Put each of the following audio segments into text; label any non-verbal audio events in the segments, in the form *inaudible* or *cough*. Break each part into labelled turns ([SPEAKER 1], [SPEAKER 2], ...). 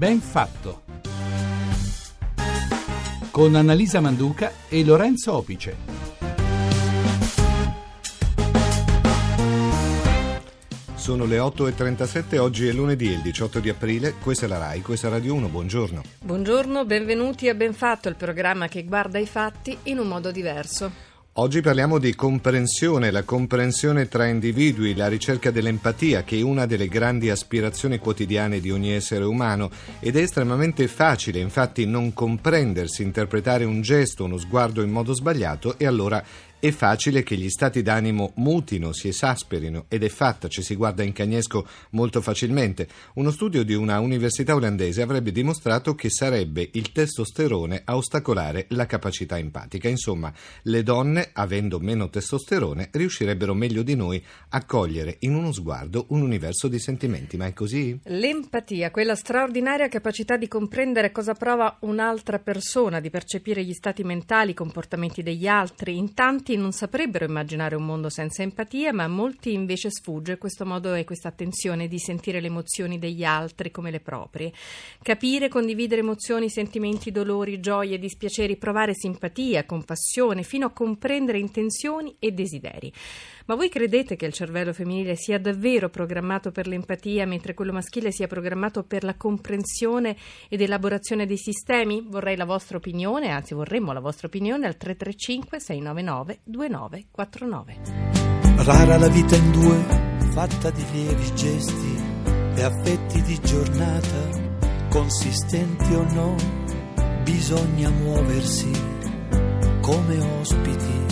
[SPEAKER 1] Ben fatto. Con Annalisa Manduca e Lorenzo Opice.
[SPEAKER 2] Sono le 8.37, oggi è lunedì, il 18 di aprile, questa è la RAI, questa è Radio 1, buongiorno.
[SPEAKER 3] Buongiorno, benvenuti a Ben Fatto, il programma che guarda i fatti in un modo diverso.
[SPEAKER 2] Oggi parliamo di comprensione, la comprensione tra individui, la ricerca dell'empatia, che è una delle grandi aspirazioni quotidiane di ogni essere umano. Ed è estremamente facile, infatti, non comprendersi, interpretare un gesto, uno sguardo in modo sbagliato e allora è facile che gli stati d'animo mutino, si esasperino ed è fatta, ci si guarda in cagnesco molto facilmente. Uno studio di una università olandese avrebbe dimostrato che sarebbe il testosterone a ostacolare la capacità empatica. Insomma, le donne, avendo meno testosterone, riuscirebbero meglio di noi a cogliere in uno sguardo un universo di sentimenti. Ma è così?
[SPEAKER 3] L'empatia, quella straordinaria capacità di comprendere cosa prova un'altra persona, di percepire gli stati mentali, i comportamenti degli altri, in tanti molti non saprebbero immaginare un mondo senza empatia, ma a molti invece sfugge questo modo e questa attenzione di sentire le emozioni degli altri come le proprie. Capire, condividere emozioni, sentimenti, dolori, gioie, dispiaceri, provare simpatia, compassione, fino a comprendere intenzioni e desideri. Ma voi credete che il cervello femminile sia davvero programmato per l'empatia, mentre quello maschile sia programmato per la comprensione ed elaborazione dei sistemi? Vorrei la vostra opinione, anzi vorremmo la vostra opinione al 335 699 2949.
[SPEAKER 4] Rara la vita in due, fatta di lievi gesti e affetti di giornata, consistenti o no, bisogna muoversi come ospiti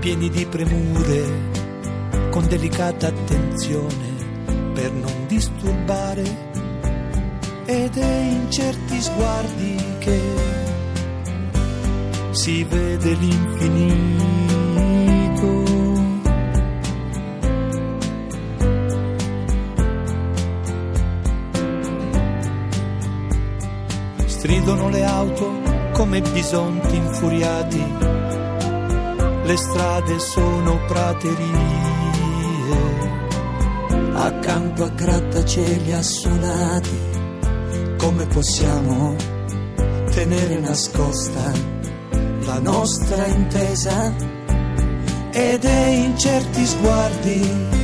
[SPEAKER 4] pieni di premure, con delicata attenzione per non disturbare ed è in certi sguardi che si vede l'infinito. Stridono le auto come bisonti infuriati le strade sono praterie, accanto a grattacieli assolati, come possiamo tenere nascosta la nostra intesa ed è in certi sguardi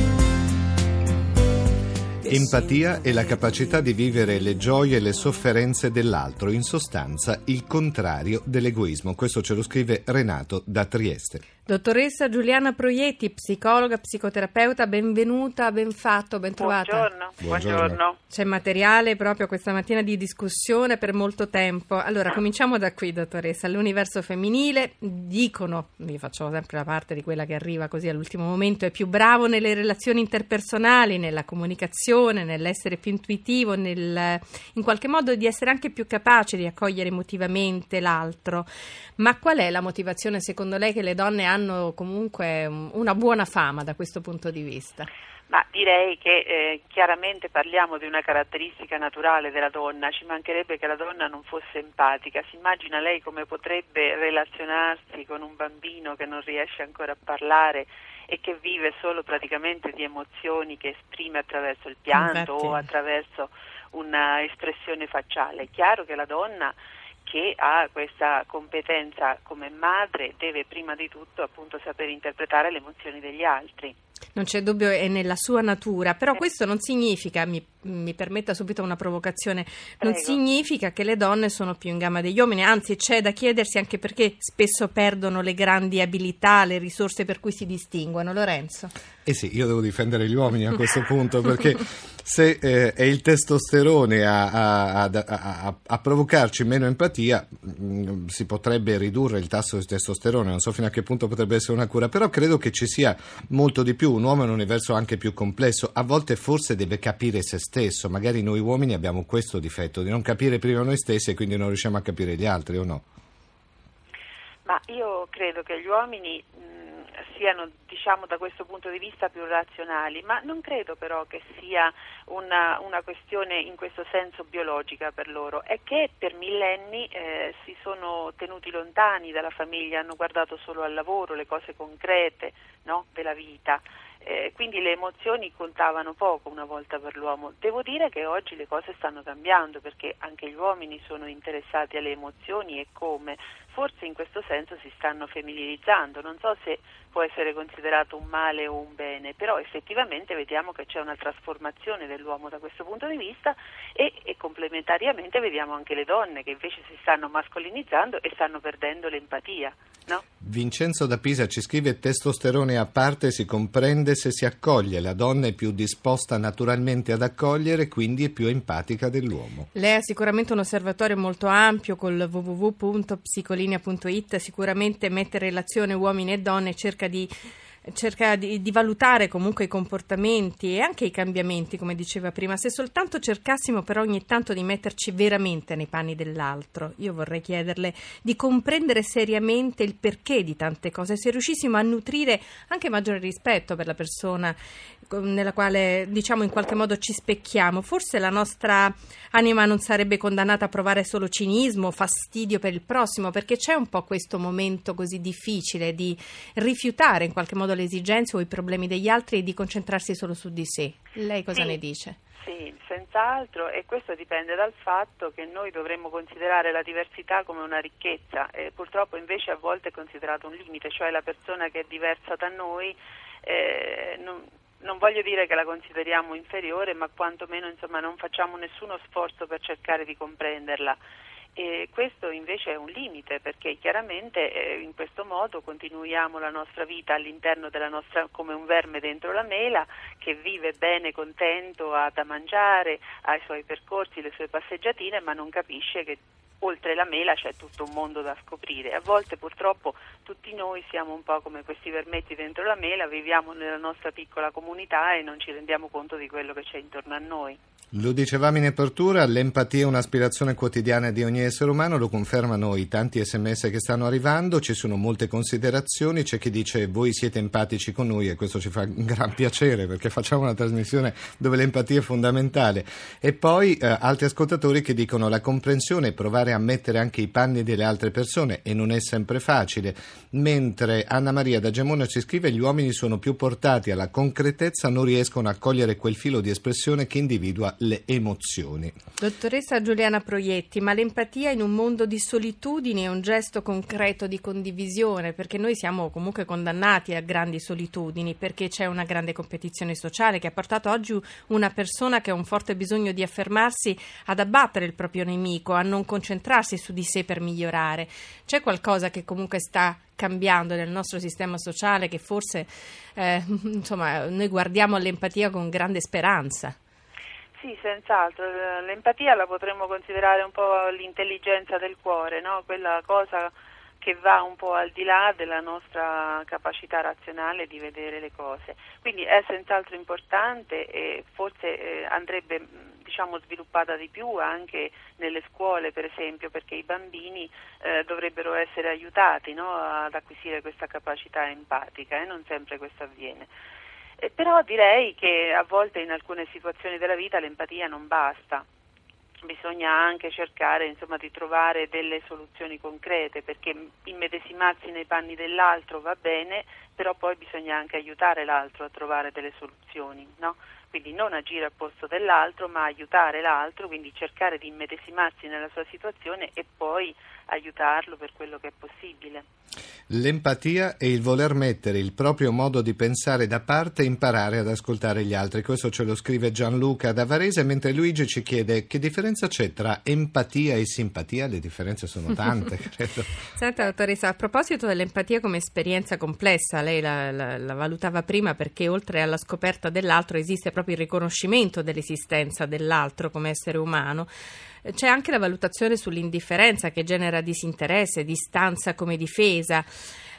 [SPEAKER 2] Empatia è la capacità di vivere le gioie e le sofferenze dell'altro, in sostanza il contrario dell'egoismo. Questo ce lo scrive Renato da Trieste.
[SPEAKER 3] Dottoressa Giuliana Proietti, psicologa, psicoterapeuta, benvenuta, ben fatto, ben trovata.
[SPEAKER 5] Buongiorno. Buongiorno.
[SPEAKER 3] C'è materiale proprio questa mattina di discussione per molto tempo. Allora, cominciamo da qui, dottoressa. L'universo femminile, dicono, vi faccio sempre la parte di quella che arriva così all'ultimo momento, è più bravo nelle relazioni interpersonali, nella comunicazione, nell'essere più intuitivo, nel, in qualche modo di essere anche più capace di accogliere emotivamente l'altro. Ma qual è la motivazione secondo lei che le donne hanno comunque una buona fama da questo punto di vista?
[SPEAKER 5] Ma direi che eh, chiaramente parliamo di una caratteristica naturale della donna, ci mancherebbe che la donna non fosse empatica. Si immagina lei come potrebbe relazionarsi con un bambino che non riesce ancora a parlare e che vive solo praticamente di emozioni che esprime attraverso il pianto Infatti. o attraverso un'espressione facciale. È chiaro che la donna che ha questa competenza come madre deve prima di tutto appunto saper interpretare le emozioni degli altri.
[SPEAKER 3] Non c'è dubbio, è nella sua natura, però eh. questo non significa, mi, mi, permetta subito una provocazione, non
[SPEAKER 5] Prego.
[SPEAKER 3] significa che le donne sono più in gamba degli uomini, anzi c'è da chiedersi anche perché spesso perdono le grandi abilità, le risorse per cui si distinguono. Lorenzo?
[SPEAKER 2] Eh sì, io devo difendere gli uomini a questo punto *laughs* perché se eh, è il testosterone a, a, a, a, provocarci meno empatia, mh, mm, si potrebbe ridurre il tasso di testosterone, non so fino a che punto potrebbe essere una cura, però credo che ci sia molto di più, un uomo è un universo anche più complesso, a volte forse deve capire se stesso, magari noi uomini abbiamo questo difetto di non capire prima noi stessi e quindi non riusciamo a capire gli altri o no?
[SPEAKER 5] Ma io credo che gli uomini siano diciamo, da questo punto di vista più razionali, ma non credo però che sia una, una questione in questo senso biologica per loro, è che per millenni eh, si sono tenuti lontani dalla famiglia, hanno guardato solo al lavoro, le cose concrete no? della vita eh, quindi le emozioni contavano poco una volta per l'uomo. Devo dire che oggi le cose stanno cambiando perché anche gli uomini sono interessati alle emozioni e come. Forse in questo senso si stanno femminilizzando, non so se può essere considerato un male o un bene, però effettivamente vediamo che c'è una trasformazione dell'uomo da questo punto di vista e, e complementariamente vediamo anche le donne che invece si stanno mascolinizzando e stanno perdendo l'empatia. No?
[SPEAKER 2] Vincenzo da Pisa ci scrive testosterone a parte si comprende se si accoglie, la donna è più disposta naturalmente ad accogliere, quindi è più empatica dell'uomo.
[SPEAKER 3] Lei ha sicuramente un osservatorio molto ampio col www.psicolinea.it, sicuramente mette in relazione uomini e donne, cerca di cerca di, di, valutare comunque i comportamenti e anche i cambiamenti, come diceva prima, se soltanto cercassimo però ogni tanto di metterci veramente nei panni dell'altro. Io vorrei chiederle di comprendere seriamente il perché di tante cose, se riuscissimo a nutrire anche maggiore rispetto per la persona nella quale diciamo in qualche modo ci specchiamo, forse la nostra anima non sarebbe condannata a provare solo cinismo, fastidio per il prossimo, perché c'è un po' questo momento così difficile di rifiutare in qualche modo le esigenze o i problemi degli altri e di concentrarsi solo su di sé. Lei cosa
[SPEAKER 5] sì.
[SPEAKER 3] ne dice?
[SPEAKER 5] Sì, senz'altro e questo dipende dal fatto che noi dovremmo considerare la diversità come una ricchezza e purtroppo invece a volte è considerato un limite, cioè la persona che è diversa da noi eh, non, non voglio dire che la consideriamo inferiore, ma quantomeno insomma, non facciamo nessuno sforzo per cercare di comprenderla. E questo invece è un limite perché chiaramente eh, in questo modo continuiamo la nostra vita all'interno della nostra come un verme dentro la mela che vive bene, contento, ha da mangiare, ha i suoi percorsi, le sue passeggiatine, ma non capisce che oltre la mela c'è tutto un mondo da scoprire. A volte purtroppo tutti noi siamo un po' come questi vermetti dentro la mela, viviamo nella nostra piccola comunità e non ci rendiamo conto di quello che c'è intorno a noi.
[SPEAKER 2] Lo dicevamo in apertura, l'empatia è un'aspirazione quotidiana di ogni essere umano, lo confermano i tanti sms che stanno arrivando, ci sono molte considerazioni, c'è chi dice voi siete empatici con noi e questo ci fa *laughs* gran piacere perché facciamo una trasmissione dove l'empatia è fondamentale. E poi eh, altri ascoltatori che dicono la comprensione è provare a mettere anche i panni delle altre persone e non è sempre facile, mentre Anna Maria da Gemona ci scrive gli uomini sono più portati alla concretezza, non riescono a cogliere quel filo di espressione che individua le emozioni.
[SPEAKER 3] Dottoressa Giuliana Proietti, ma l'empatia in un mondo di solitudini è un gesto concreto di condivisione, perché noi siamo comunque condannati a grandi solitudini, perché c'è una grande competizione sociale che ha portato oggi una persona che ha un forte bisogno di affermarsi ad abbattere il proprio nemico, a non concentrarsi su di sé per migliorare. C'è qualcosa che comunque sta cambiando nel nostro sistema sociale che forse eh, *laughs* insomma, noi guardiamo all'empatia con grande speranza.
[SPEAKER 5] Sì, senz'altro. L'empatia la potremmo considerare un po' l'intelligenza del cuore, no? quella cosa che va un po' al di là della nostra capacità razionale di vedere le cose. Quindi è senz'altro importante e forse eh, andrebbe diciamo, sviluppata di più anche nelle scuole, per esempio, perché i bambini eh, dovrebbero essere aiutati no? ad acquisire questa capacità empatica e non sempre questo avviene. Eh, però direi che a volte in alcune situazioni della vita l'empatia non basta. Bisogna anche cercare insomma, di trovare delle soluzioni concrete perché immedesimarsi nei panni dell'altro va bene, però poi bisogna anche aiutare l'altro a trovare delle soluzioni. No? Quindi non agire al posto dell'altro ma aiutare l'altro, quindi cercare di immedesimarsi nella sua situazione e poi aiutarlo per quello che è possibile.
[SPEAKER 2] L'empatia è il voler mettere il proprio modo di pensare da parte e imparare ad ascoltare gli altri. Questo ce lo scrive Gianluca da Varese, mentre Luigi ci chiede che differenza c'è tra empatia e simpatia. Le differenze sono tante, *laughs* credo.
[SPEAKER 3] Senta, dottoressa, a proposito dell'empatia come esperienza complessa, lei la, la, la valutava prima perché oltre alla scoperta dell'altro esiste proprio il riconoscimento dell'esistenza dell'altro come essere umano c'è anche la valutazione sull'indifferenza che genera disinteresse, distanza come difesa.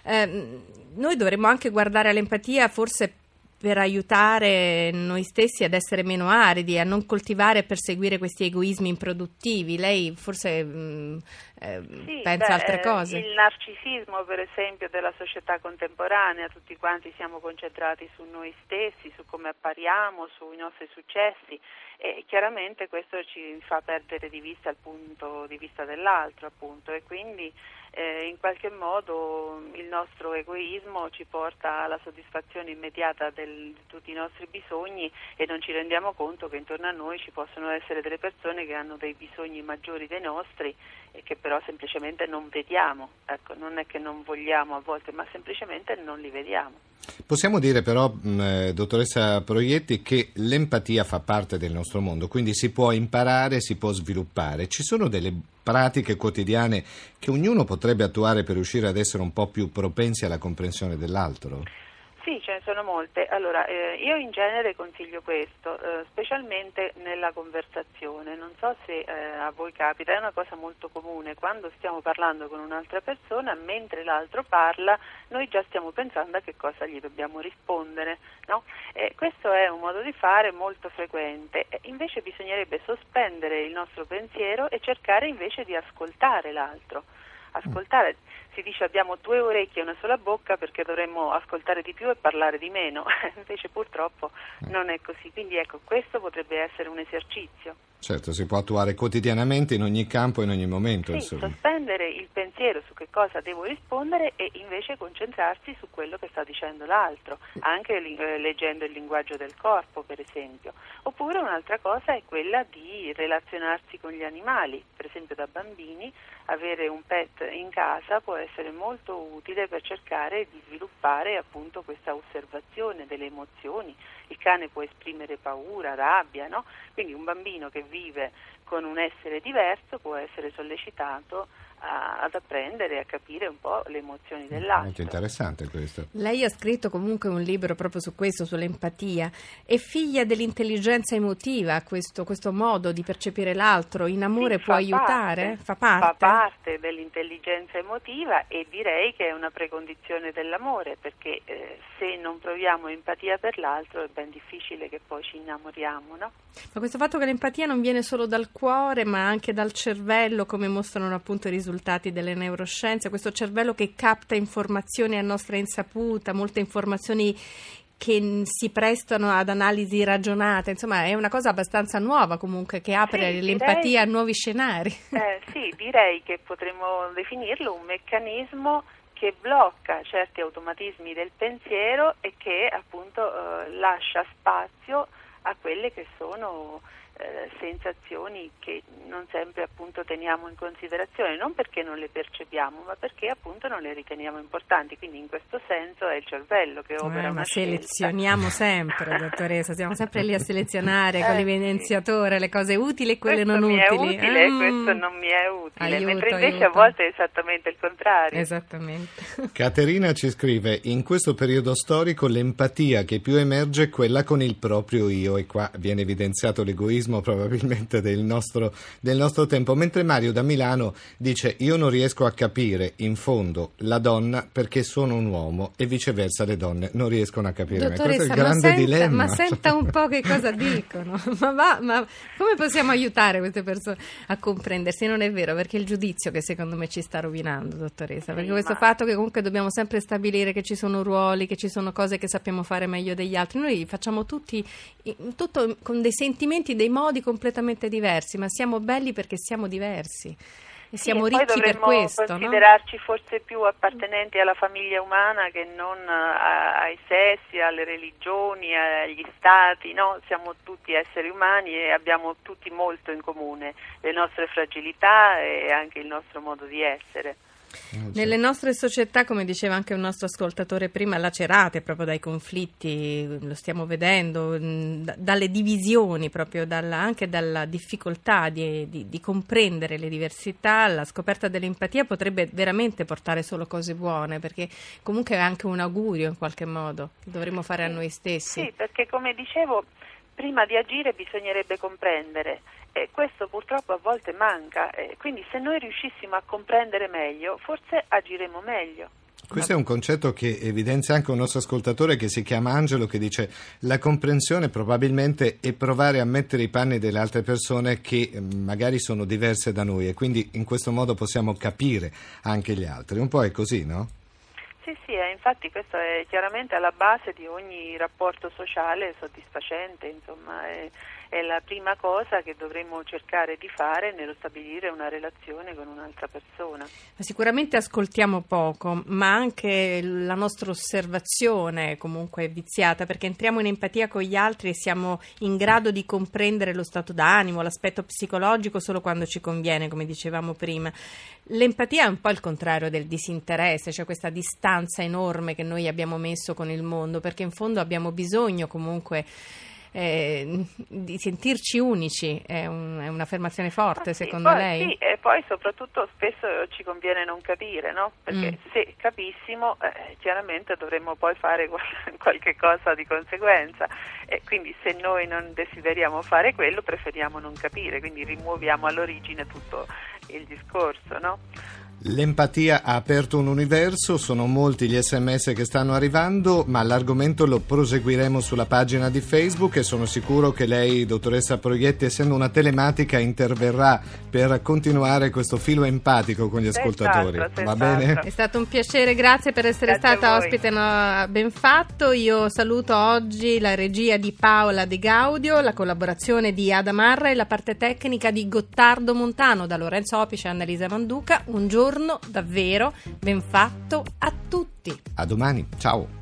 [SPEAKER 3] Eh, noi dovremmo anche guardare all'empatia forse per aiutare noi stessi ad essere meno aridi, a non coltivare e perseguire questi egoismi improduttivi. Lei forse mh, mm, eh,
[SPEAKER 5] sì,
[SPEAKER 3] pensa
[SPEAKER 5] beh,
[SPEAKER 3] altre cose?
[SPEAKER 5] Il narcisismo, per esempio, della società contemporanea, tutti quanti siamo concentrati su noi stessi, su come appariamo, sui nostri successi e chiaramente questo ci fa perdere di vista il punto di vista dell'altro appunto e quindi eh, in qualche modo il nostro egoismo ci porta alla soddisfazione immediata del, di tutti i nostri bisogni e non ci rendiamo conto che intorno a noi ci possono essere delle persone che hanno dei bisogni maggiori dei nostri e che però semplicemente non vediamo. Ecco, non è che non vogliamo a volte, ma semplicemente non li vediamo.
[SPEAKER 2] Possiamo dire però, eh, dottoressa Proietti, che l'empatia fa parte del nostro mondo, quindi si può imparare, si può sviluppare. Ci sono delle pratiche quotidiane che ognuno potrebbe attuare per riuscire ad essere un po' più propensi alla comprensione dell'altro?
[SPEAKER 5] Sì, ce ne sono molte. Allora, eh, io in genere consiglio questo, eh, specialmente nella conversazione. Non so se eh, a voi capita, è una cosa molto comune. Quando stiamo parlando con un'altra persona, mentre l'altro parla, noi già stiamo pensando a che cosa gli dobbiamo rispondere. No? questo è un modo di fare molto frequente. invece bisognerebbe sospendere il nostro pensiero e cercare invece di ascoltare l'altro. Ascoltare si dice abbiamo due orecchie e una sola bocca perché dovremmo ascoltare di più e parlare di meno, *laughs* invece purtroppo non è così. Quindi ecco, questo potrebbe essere un esercizio.
[SPEAKER 2] Certo, si può attuare quotidianamente in ogni campo e in ogni momento.
[SPEAKER 5] Sì, insomma. sospendere il pensiero su che cosa devo rispondere e invece concentrarsi su quello che sta dicendo l'altro, anche eh, leggendo il linguaggio del corpo, per esempio. Oppure un'altra cosa è quella di relazionarsi con gli animali, per esempio da bambini avere un pet in casa può essere molto utile per cercare di sviluppare appunto questa osservazione delle emozioni. Il cane può esprimere paura, rabbia, no? quindi un bambino che vive con un essere diverso può essere sollecitato a, ad apprendere e a capire un po' le emozioni dell'altro.
[SPEAKER 2] Molto interessante questo.
[SPEAKER 3] Lei ha scritto comunque un libro proprio su questo, sull'empatia. È figlia dell'intelligenza emotiva questo, questo modo di percepire l'altro? In amore
[SPEAKER 5] sì,
[SPEAKER 3] può aiutare?
[SPEAKER 5] Parte, fa parte? Fa parte dell'intelligenza emotiva e direi che è una precondizione dell'amore perché eh, se non proviamo empatia per l'altro è ben difficile che poi ci innamoriamo, no?
[SPEAKER 3] Ma questo fatto che l'empatia non viene solo dal cuore ma anche dal cervello come mostrano appunto i risultati risultati delle neuroscienze, questo cervello che capta informazioni a nostra insaputa, molte informazioni che si prestano ad analisi ragionate, insomma è una cosa abbastanza nuova comunque che apre sì, l'empatia direi, a nuovi scenari.
[SPEAKER 5] Eh, sì, direi che potremmo definirlo un meccanismo che blocca certi automatismi del pensiero e che appunto eh, lascia spazio a quelle che sono eh, sensazioni che non sempre appunto teniamo in considerazione, non perché non le percepiamo, ma perché appunto non le riteniamo importanti. Quindi in questo senso è il cervello che opera
[SPEAKER 3] eh,
[SPEAKER 5] ma
[SPEAKER 3] selezioniamo sempre, dottoressa, siamo sempre lì a selezionare *laughs* eh, con l'evidenziatore sì. le cose utili e quelle
[SPEAKER 5] questo
[SPEAKER 3] non
[SPEAKER 5] mi
[SPEAKER 3] utili.
[SPEAKER 5] È utile, mm. questo non mi è utile, aiuto, mentre invece aiuto. a volte è esattamente il contrario.
[SPEAKER 3] Esattamente. *laughs*
[SPEAKER 2] Caterina ci scrive: In questo periodo storico l'empatia che più emerge è quella con il proprio io, e qua viene evidenziato l'egoismo protagonismo probabilmente del nostro, del nostro tempo, mentre Mario da Milano dice io non riesco a capire in fondo la donna perché sono un uomo e viceversa le donne non riescono a capire
[SPEAKER 3] me. Questo è il grande ma senta, dilemma. Ma senta un po' che cosa dicono, *laughs* ma, va, ma come possiamo aiutare queste persone a comprendersi? Non è vero, perché è il giudizio che secondo me ci sta rovinando, dottoressa, perché questo fatto che comunque dobbiamo sempre stabilire che ci sono ruoli, che ci sono cose che sappiamo fare meglio degli altri, noi facciamo tutti tutto con dei sentimenti, dei modi completamente diversi, ma siamo belli perché siamo diversi. E siamo
[SPEAKER 5] sì,
[SPEAKER 3] ricchi per questo.
[SPEAKER 5] considerarci no? forse più appartenenti alla famiglia umana che non a, ai sessi, alle religioni, agli stati. No? Siamo tutti esseri umani e abbiamo tutti molto in comune, le nostre fragilità e anche il nostro modo di essere.
[SPEAKER 3] Nelle nostre società, come diceva anche un nostro ascoltatore prima, lacerate proprio dai conflitti, lo stiamo vedendo, dalle divisioni, proprio dalla, anche dalla difficoltà di, di, di, comprendere le diversità, la scoperta dell'empatia potrebbe veramente portare solo cose buone, perché comunque è anche un augurio in qualche modo che dovremmo fare a noi stessi.
[SPEAKER 5] Sì, perché come dicevo, prima di agire bisognerebbe comprendere e questo purtroppo a volte manca, quindi se noi riuscissimo a comprendere meglio, forse agiremo meglio.
[SPEAKER 2] Questo è un concetto che evidenzia anche un nostro ascoltatore che si chiama Angelo che dice la comprensione probabilmente è provare a mettere i panni delle altre persone che mm, magari sono diverse da noi e quindi in questo modo possiamo capire anche gli altri. Un po' è così, no?
[SPEAKER 5] Sì, sì, eh, infatti questo è chiaramente alla base di ogni rapporto sociale soddisfacente, insomma, è, è, la prima cosa che dovremmo cercare di fare nello stabilire una relazione con un'altra persona.
[SPEAKER 3] Sicuramente ascoltiamo poco, ma anche la nostra osservazione comunque è viziata perché entriamo in empatia con gli altri e siamo in grado di comprendere lo stato d'animo, l'aspetto psicologico solo quando ci conviene, come dicevamo prima. L'empatia è un po' il contrario del disinteresse, cioè questa distanza enorme che noi abbiamo messo con il mondo, perché in fondo abbiamo bisogno comunque eh, di sentirci unici, è, un, è un'affermazione forte
[SPEAKER 5] ah, sì,
[SPEAKER 3] secondo
[SPEAKER 5] poi,
[SPEAKER 3] lei?
[SPEAKER 5] Sì, e poi soprattutto spesso ci conviene non capire, no? perché mm. se capissimo eh, chiaramente dovremmo poi fare *laughs* qualche cosa di conseguenza e quindi se noi non desideriamo fare quello preferiamo non capire, quindi rimuoviamo all'origine tutto il discorso, no?
[SPEAKER 2] L'empatia ha aperto un universo, sono molti gli sms che stanno arrivando, ma l'argomento lo proseguiremo sulla pagina di Facebook e sono sicuro che lei, dottoressa Proietti, essendo una telematica, interverrà per continuare questo filo empatico con gli ascoltatori.
[SPEAKER 5] Senz'altro,
[SPEAKER 2] Va
[SPEAKER 5] senz'altro.
[SPEAKER 2] bene?
[SPEAKER 3] È stato un piacere, grazie per essere
[SPEAKER 5] Grazie
[SPEAKER 3] stata ospite no, ben fatto. Io saluto oggi la regia di Paola De Gaudio, la collaborazione di Ada Marra e la parte tecnica di Gottardo Montano da Lorenzo Opice e Annalisa Manduca. Un giorno davvero ben fatto a tutti.
[SPEAKER 2] A domani, ciao.